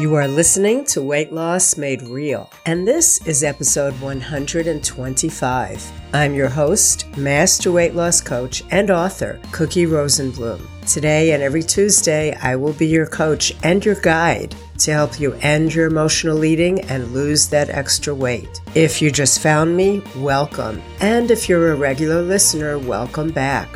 You are listening to Weight Loss Made Real, and this is episode 125. I'm your host, Master Weight Loss Coach and author, Cookie Rosenblum. Today and every Tuesday, I will be your coach and your guide to help you end your emotional eating and lose that extra weight. If you just found me, welcome. And if you're a regular listener, welcome back.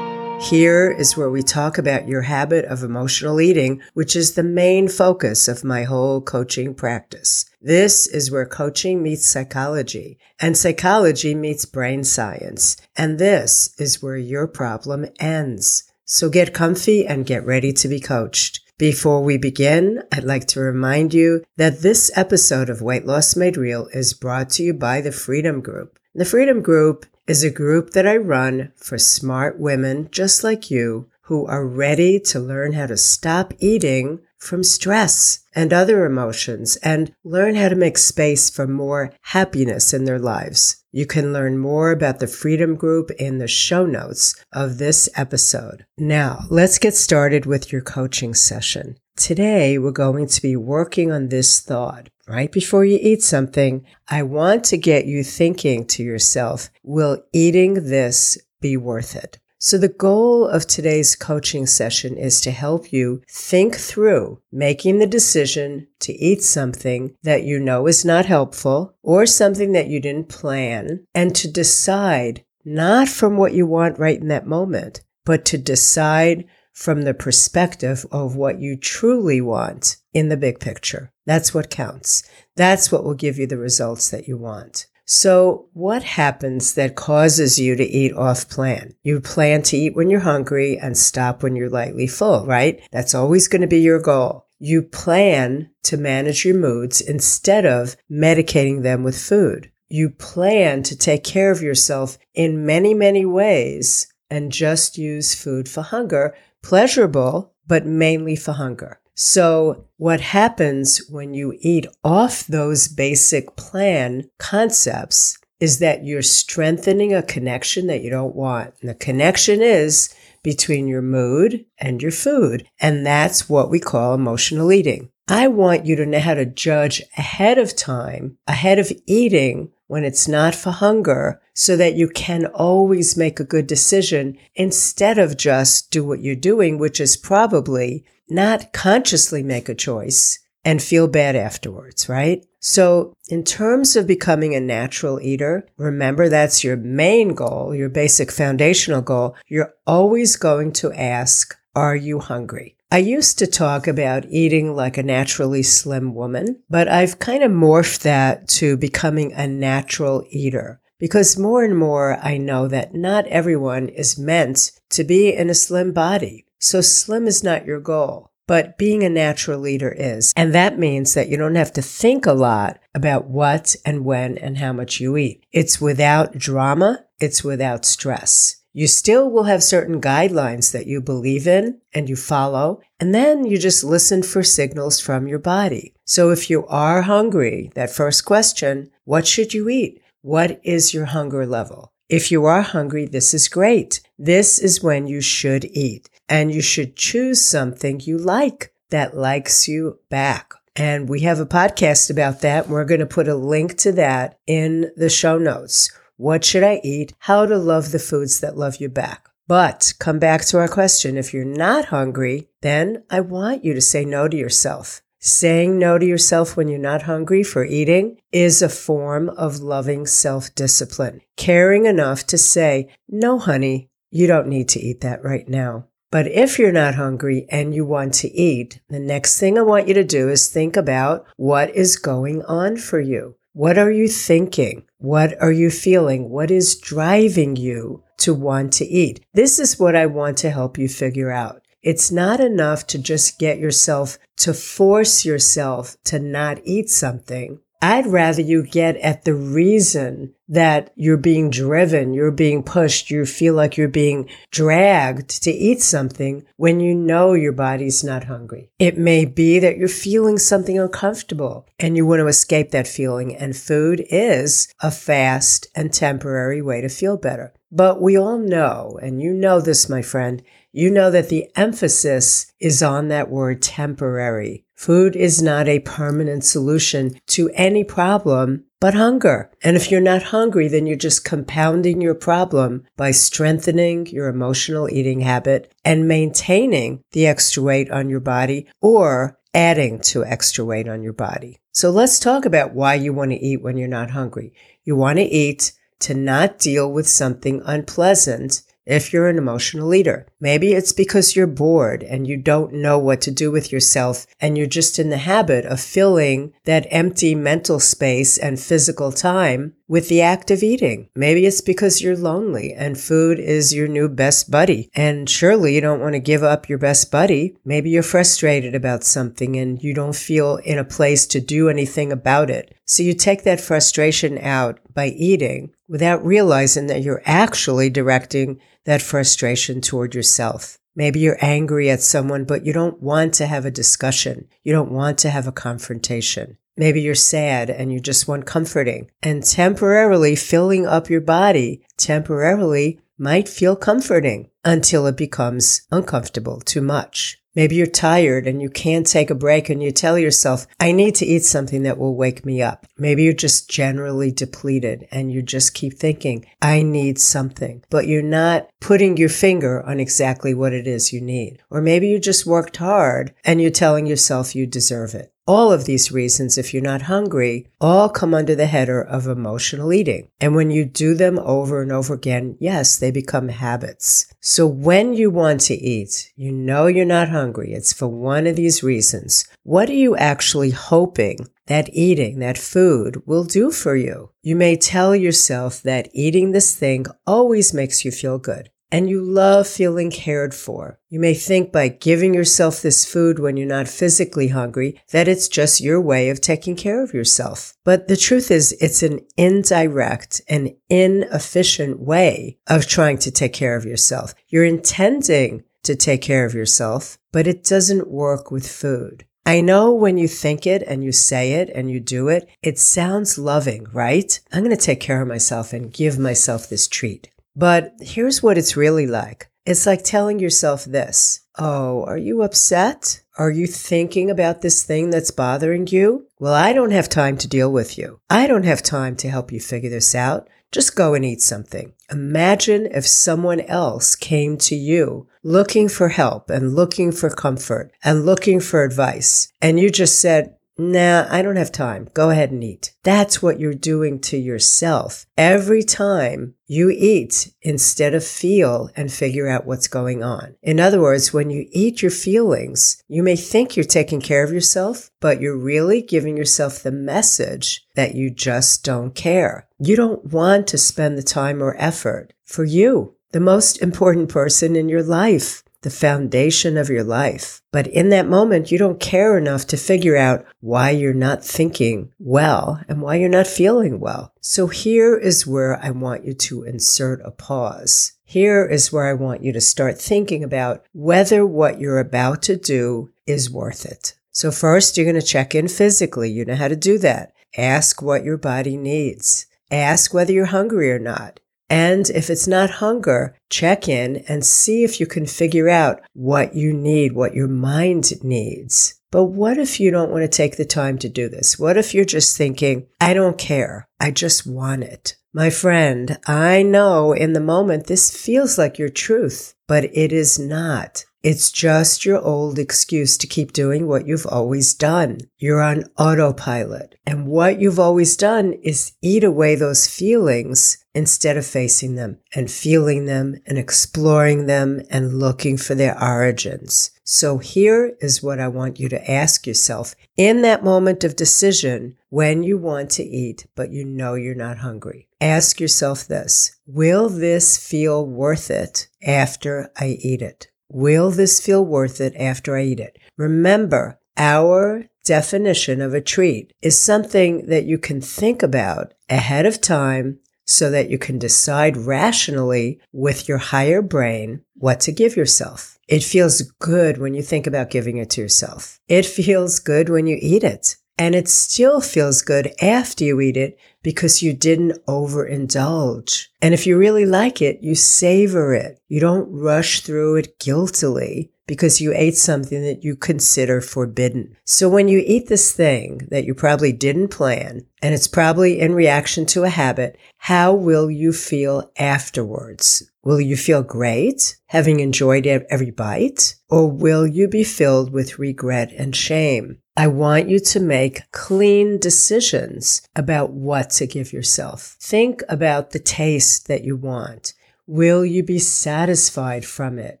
Here is where we talk about your habit of emotional eating, which is the main focus of my whole coaching practice. This is where coaching meets psychology and psychology meets brain science. And this is where your problem ends. So get comfy and get ready to be coached. Before we begin, I'd like to remind you that this episode of Weight Loss Made Real is brought to you by the Freedom Group. The Freedom Group is a group that I run for smart women just like you who are ready to learn how to stop eating from stress and other emotions and learn how to make space for more happiness in their lives. You can learn more about the Freedom Group in the show notes of this episode. Now, let's get started with your coaching session. Today, we're going to be working on this thought right before you eat something, I want to get you thinking to yourself, will eating this be worth it? So the goal of today's coaching session is to help you think through making the decision to eat something that you know is not helpful or something that you didn't plan and to decide not from what you want right in that moment, but to decide from the perspective of what you truly want in the big picture. That's what counts. That's what will give you the results that you want. So what happens that causes you to eat off plan? You plan to eat when you're hungry and stop when you're lightly full, right? That's always going to be your goal. You plan to manage your moods instead of medicating them with food. You plan to take care of yourself in many, many ways and just use food for hunger pleasurable, but mainly for hunger. So what happens when you eat off those basic plan concepts is that you're strengthening a connection that you don't want. And the connection is between your mood and your food. And that's what we call emotional eating. I want you to know how to judge ahead of time, ahead of eating, when it's not for hunger so that you can always make a good decision instead of just do what you're doing, which is probably not consciously make a choice and feel bad afterwards, right? So in terms of becoming a natural eater, remember that's your main goal, your basic foundational goal. You're always going to ask, are you hungry? I used to talk about eating like a naturally slim woman, but I've kind of morphed that to becoming a natural eater because more and more I know that not everyone is meant to be in a slim body. So slim is not your goal. But being a natural eater is. And that means that you don't have to think a lot about what and when and how much you eat. It's without drama. It's without stress. You still will have certain guidelines that you believe in and you follow, and then you just listen for signals from your body. So if you are hungry, that first question, what should you eat? What is your hunger level? If you are hungry, this is great. This is when you should eat and you should choose something you like that likes you back. And we have a podcast about that. We're going to put a link to that in the show notes. What should I eat? How to love the foods that love you back. But come back to our question. If you're not hungry, then I want you to say no to yourself. Saying no to yourself when you're not hungry for eating is a form of loving self discipline. Caring enough to say, no, honey, you don't need to eat that right now. But if you're not hungry and you want to eat, the next thing I want you to do is think about what is going on for you. What are you thinking? What are you feeling? What is driving you to want to eat? This is what I want to help you figure out. It's not enough to just get yourself to force yourself to not eat something. I'd rather you get at the reason that you're being driven, you're being pushed, you feel like you're being dragged to eat something when you know your body's not hungry. It may be that you're feeling something uncomfortable and you want to escape that feeling and food is a fast and temporary way to feel better. But we all know, and you know this, my friend, you know that the emphasis is on that word temporary. Food is not a permanent solution to any problem but hunger. And if you're not hungry, then you're just compounding your problem by strengthening your emotional eating habit and maintaining the extra weight on your body or adding to extra weight on your body. So let's talk about why you want to eat when you're not hungry. You want to eat to not deal with something unpleasant if you're an emotional eater. Maybe it's because you're bored and you don't know what to do with yourself and you're just in the habit of filling that empty mental space and physical time with the act of eating. Maybe it's because you're lonely and food is your new best buddy. And surely you don't want to give up your best buddy. Maybe you're frustrated about something and you don't feel in a place to do anything about it. So you take that frustration out by eating without realizing that you're actually directing that frustration toward yourself. Maybe you're angry at someone, but you don't want to have a discussion. You don't want to have a confrontation. Maybe you're sad and you just want comforting. And temporarily filling up your body temporarily might feel comforting until it becomes uncomfortable too much. Maybe you're tired and you can't take a break and you tell yourself, I need to eat something that will wake me up. Maybe you're just generally depleted and you just keep thinking, I need something, but you're not putting your finger on exactly what it is you need. Or maybe you just worked hard and you're telling yourself you deserve it. All of these reasons, if you're not hungry, all come under the header of emotional eating. And when you do them over and over again, yes, they become habits. So when you want to eat, you know you're not hungry. It's for one of these reasons. What are you actually hoping that eating, that food will do for you? You may tell yourself that eating this thing always makes you feel good and you love feeling cared for. You may think by giving yourself this food when you're not physically hungry that it's just your way of taking care of yourself. But the truth is it's an indirect and inefficient way of trying to take care of yourself. You're intending to take care of yourself, but it doesn't work with food. I know when you think it and you say it and you do it, it sounds loving, right? I'm going to take care of myself and give myself this treat. But here's what it's really like. It's like telling yourself this. Oh, are you upset? Are you thinking about this thing that's bothering you? Well, I don't have time to deal with you. I don't have time to help you figure this out. Just go and eat something. Imagine if someone else came to you looking for help and looking for comfort and looking for advice. And you just said, Nah, I don't have time. Go ahead and eat. That's what you're doing to yourself. Every time you eat instead of feel and figure out what's going on. In other words, when you eat your feelings, you may think you're taking care of yourself, but you're really giving yourself the message that you just don't care. You don't want to spend the time or effort for you, the most important person in your life the foundation of your life. But in that moment, you don't care enough to figure out why you're not thinking well and why you're not feeling well. So here is where I want you to insert a pause. Here is where I want you to start thinking about whether what you're about to do is worth it. So first, you're going to check in physically. You know how to do that. Ask what your body needs. Ask whether you're hungry or not. And if it's not hunger, check in and see if you can figure out what you need, what your mind needs. But what if you don't want to take the time to do this? What if you're just thinking, I don't care. I just want it. My friend, I know in the moment this feels like your truth, but it is not. It's just your old excuse to keep doing what you've always done. You're on autopilot. And what you've always done is eat away those feelings instead of facing them and feeling them and exploring them and looking for their origins. So here is what I want you to ask yourself in that moment of decision when you want to eat, but you know you're not hungry. Ask yourself this. Will this feel worth it after I eat it? Will this feel worth it after I eat it? Remember, our definition of a treat is something that you can think about ahead of time so that you can decide rationally with your higher brain what to give yourself. It feels good when you think about giving it to yourself. It feels good when you eat it. And it still feels good after you eat it because you didn't overindulge. And if you really like it, you savor it. You don't rush through it guiltily because you ate something that you consider forbidden. So when you eat this thing that you probably didn't plan, and it's probably in reaction to a habit, how will you feel afterwards? Will you feel great, having enjoyed every bite? Or will you be filled with regret and shame? I want you to make clean decisions about what to give yourself. Think about the taste that you want. Will you be satisfied from it?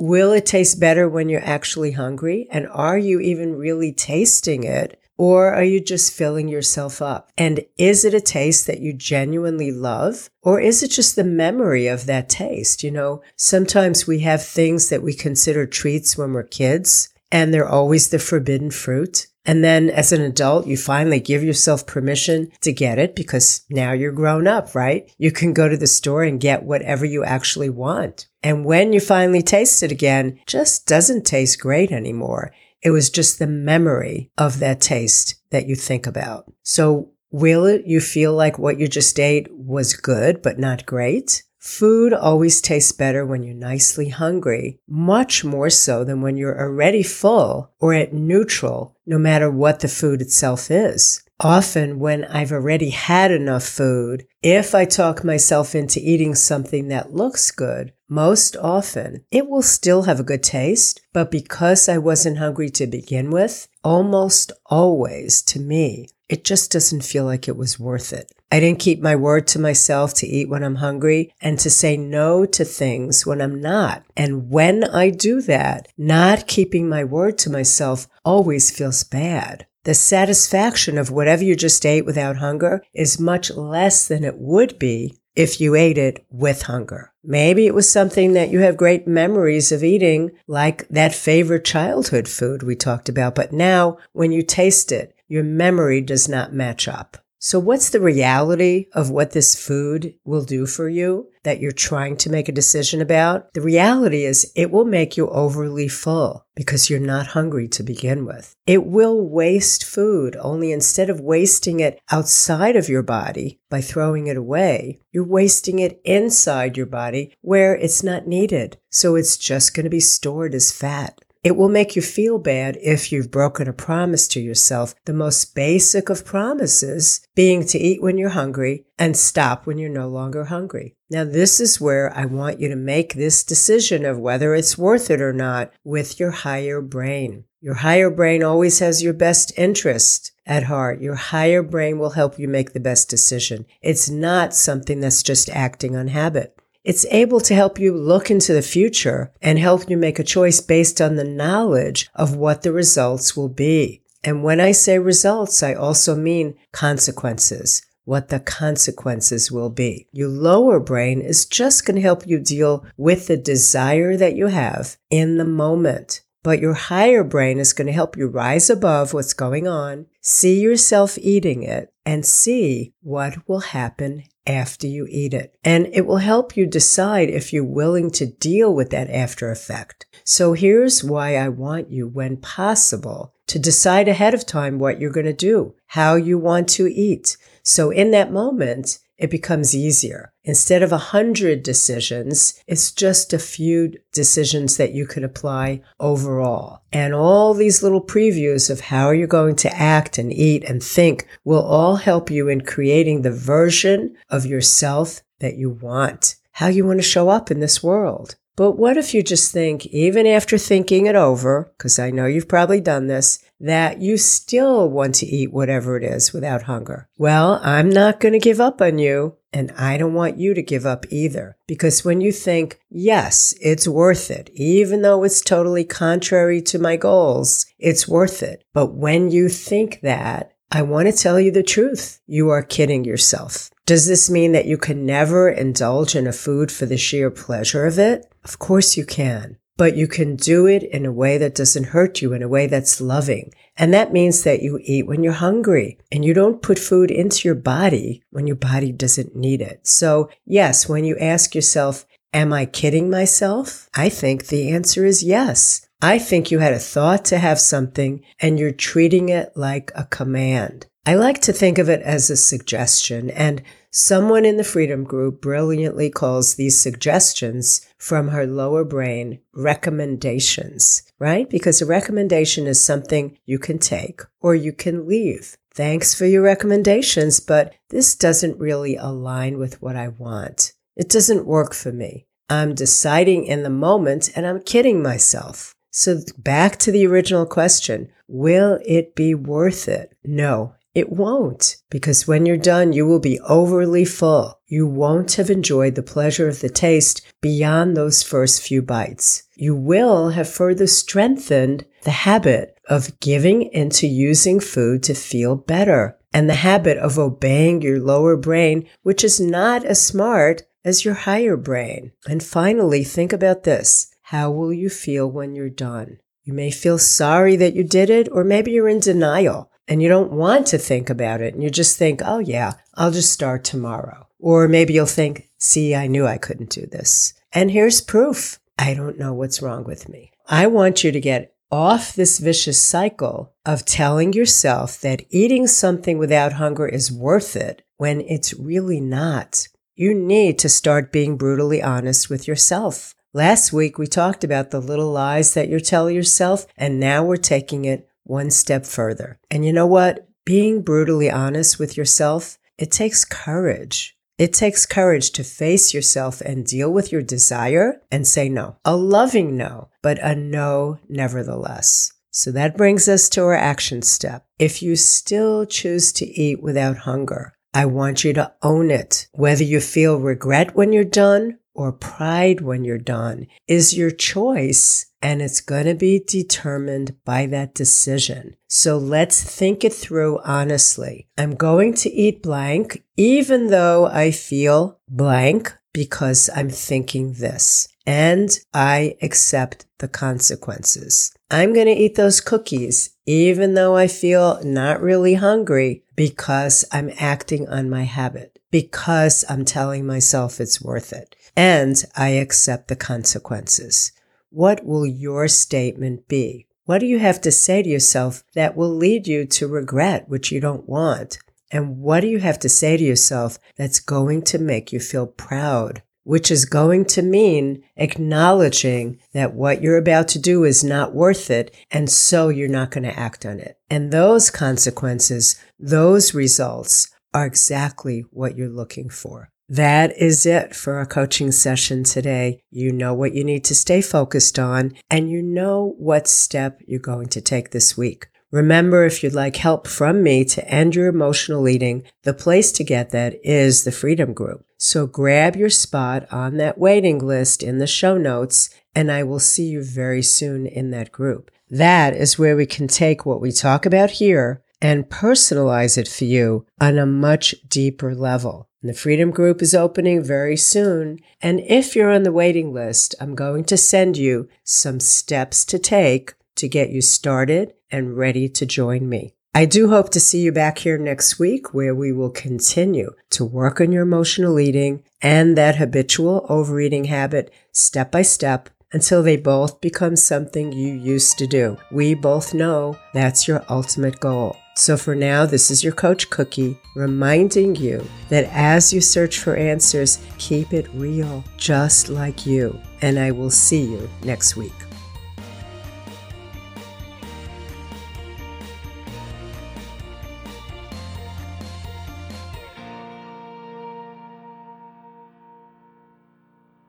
Will it taste better when you're actually hungry? And are you even really tasting it? Or are you just filling yourself up? And is it a taste that you genuinely love? Or is it just the memory of that taste? You know, sometimes we have things that we consider treats when we're kids and they're always the forbidden fruit. And then as an adult, you finally give yourself permission to get it because now you're grown up, right? You can go to the store and get whatever you actually want. And when you finally taste it again, it just doesn't taste great anymore. It was just the memory of that taste that you think about. So will it, you feel like what you just ate was good, but not great? Food always tastes better when you're nicely hungry, much more so than when you're already full or at neutral, no matter what the food itself is. Often, when I've already had enough food, if I talk myself into eating something that looks good, most often it will still have a good taste, but because I wasn't hungry to begin with, almost always to me, it just doesn't feel like it was worth it. I didn't keep my word to myself to eat when I'm hungry and to say no to things when I'm not. And when I do that, not keeping my word to myself always feels bad. The satisfaction of whatever you just ate without hunger is much less than it would be if you ate it with hunger. Maybe it was something that you have great memories of eating, like that favorite childhood food we talked about. But now when you taste it, your memory does not match up. So what's the reality of what this food will do for you that you're trying to make a decision about? The reality is it will make you overly full because you're not hungry to begin with. It will waste food, only instead of wasting it outside of your body by throwing it away, you're wasting it inside your body where it's not needed. So it's just going to be stored as fat. It will make you feel bad if you've broken a promise to yourself, the most basic of promises being to eat when you're hungry and stop when you're no longer hungry. Now, this is where I want you to make this decision of whether it's worth it or not with your higher brain. Your higher brain always has your best interest at heart. Your higher brain will help you make the best decision. It's not something that's just acting on habit. It's able to help you look into the future and help you make a choice based on the knowledge of what the results will be. And when I say results, I also mean consequences, what the consequences will be. Your lower brain is just going to help you deal with the desire that you have in the moment. But your higher brain is going to help you rise above what's going on, see yourself eating it, and see what will happen after you eat it. And it will help you decide if you're willing to deal with that after effect. So here's why I want you, when possible, to decide ahead of time what you're going to do, how you want to eat. So in that moment, it becomes easier. Instead of a hundred decisions, it's just a few decisions that you can apply overall. And all these little previews of how you're going to act and eat and think will all help you in creating the version of yourself that you want, how you want to show up in this world. But what if you just think, even after thinking it over, because I know you've probably done this, that you still want to eat whatever it is without hunger? Well, I'm not going to give up on you. And I don't want you to give up either. Because when you think, yes, it's worth it, even though it's totally contrary to my goals, it's worth it. But when you think that, I want to tell you the truth. You are kidding yourself. Does this mean that you can never indulge in a food for the sheer pleasure of it? Of course you can but you can do it in a way that doesn't hurt you, in a way that's loving. And that means that you eat when you're hungry and you don't put food into your body when your body doesn't need it. So yes, when you ask yourself, am I kidding myself? I think the answer is yes. I think you had a thought to have something and you're treating it like a command. I like to think of it as a suggestion, and someone in the Freedom Group brilliantly calls these suggestions from her lower brain recommendations, right? Because a recommendation is something you can take or you can leave. Thanks for your recommendations, but this doesn't really align with what I want. It doesn't work for me. I'm deciding in the moment and I'm kidding myself. So back to the original question. Will it be worth it? No, it won't, because when you're done, you will be overly full. You won't have enjoyed the pleasure of the taste beyond those first few bites. You will have further strengthened the habit of giving into using food to feel better and the habit of obeying your lower brain, which is not as smart as your higher brain. And finally, think about this. How will you feel when you're done? You may feel sorry that you did it, or maybe you're in denial and you don't want to think about it and you just think, oh yeah, I'll just start tomorrow. Or maybe you'll think, see, I knew I couldn't do this. And here's proof. I don't know what's wrong with me. I want you to get off this vicious cycle of telling yourself that eating something without hunger is worth it when it's really not. You need to start being brutally honest with yourself. Last week, we talked about the little lies that you tell yourself, and now we're taking it one step further. And you know what? Being brutally honest with yourself, it takes courage. It takes courage to face yourself and deal with your desire and say no. A loving no, but a no nevertheless. So that brings us to our action step. If you still choose to eat without hunger, I want you to own it. Whether you feel regret when you're done or pride when you're done is your choice and it's going to be determined by that decision. So let's think it through honestly. I'm going to eat blank, even though I feel blank because I'm thinking this and I accept the consequences. I'm going to eat those cookies, even though I feel not really hungry because I'm acting on my habit, because I'm telling myself it's worth it and I accept the consequences. What will your statement be? What do you have to say to yourself that will lead you to regret, which you don't want? And what do you have to say to yourself that's going to make you feel proud, which is going to mean acknowledging that what you're about to do is not worth it. And so you're not going to act on it. And those consequences, those results are exactly what you're looking for. That is it for our coaching session today. You know what you need to stay focused on and you know what step you're going to take this week. Remember, if you'd like help from me to end your emotional eating, the place to get that is the Freedom Group. So grab your spot on that waiting list in the show notes and I will see you very soon in that group. That is where we can take what we talk about here and personalize it for you on a much deeper level. The Freedom Group is opening very soon. And if you're on the waiting list, I'm going to send you some steps to take to get you started and ready to join me. I do hope to see you back here next week where we will continue to work on your emotional eating and that habitual overeating habit step by step until they both become something you used to do. We both know that's your ultimate goal. So for now, this is your coach Cookie reminding you that as you search for answers, keep it real, just like you. And I will see you next week.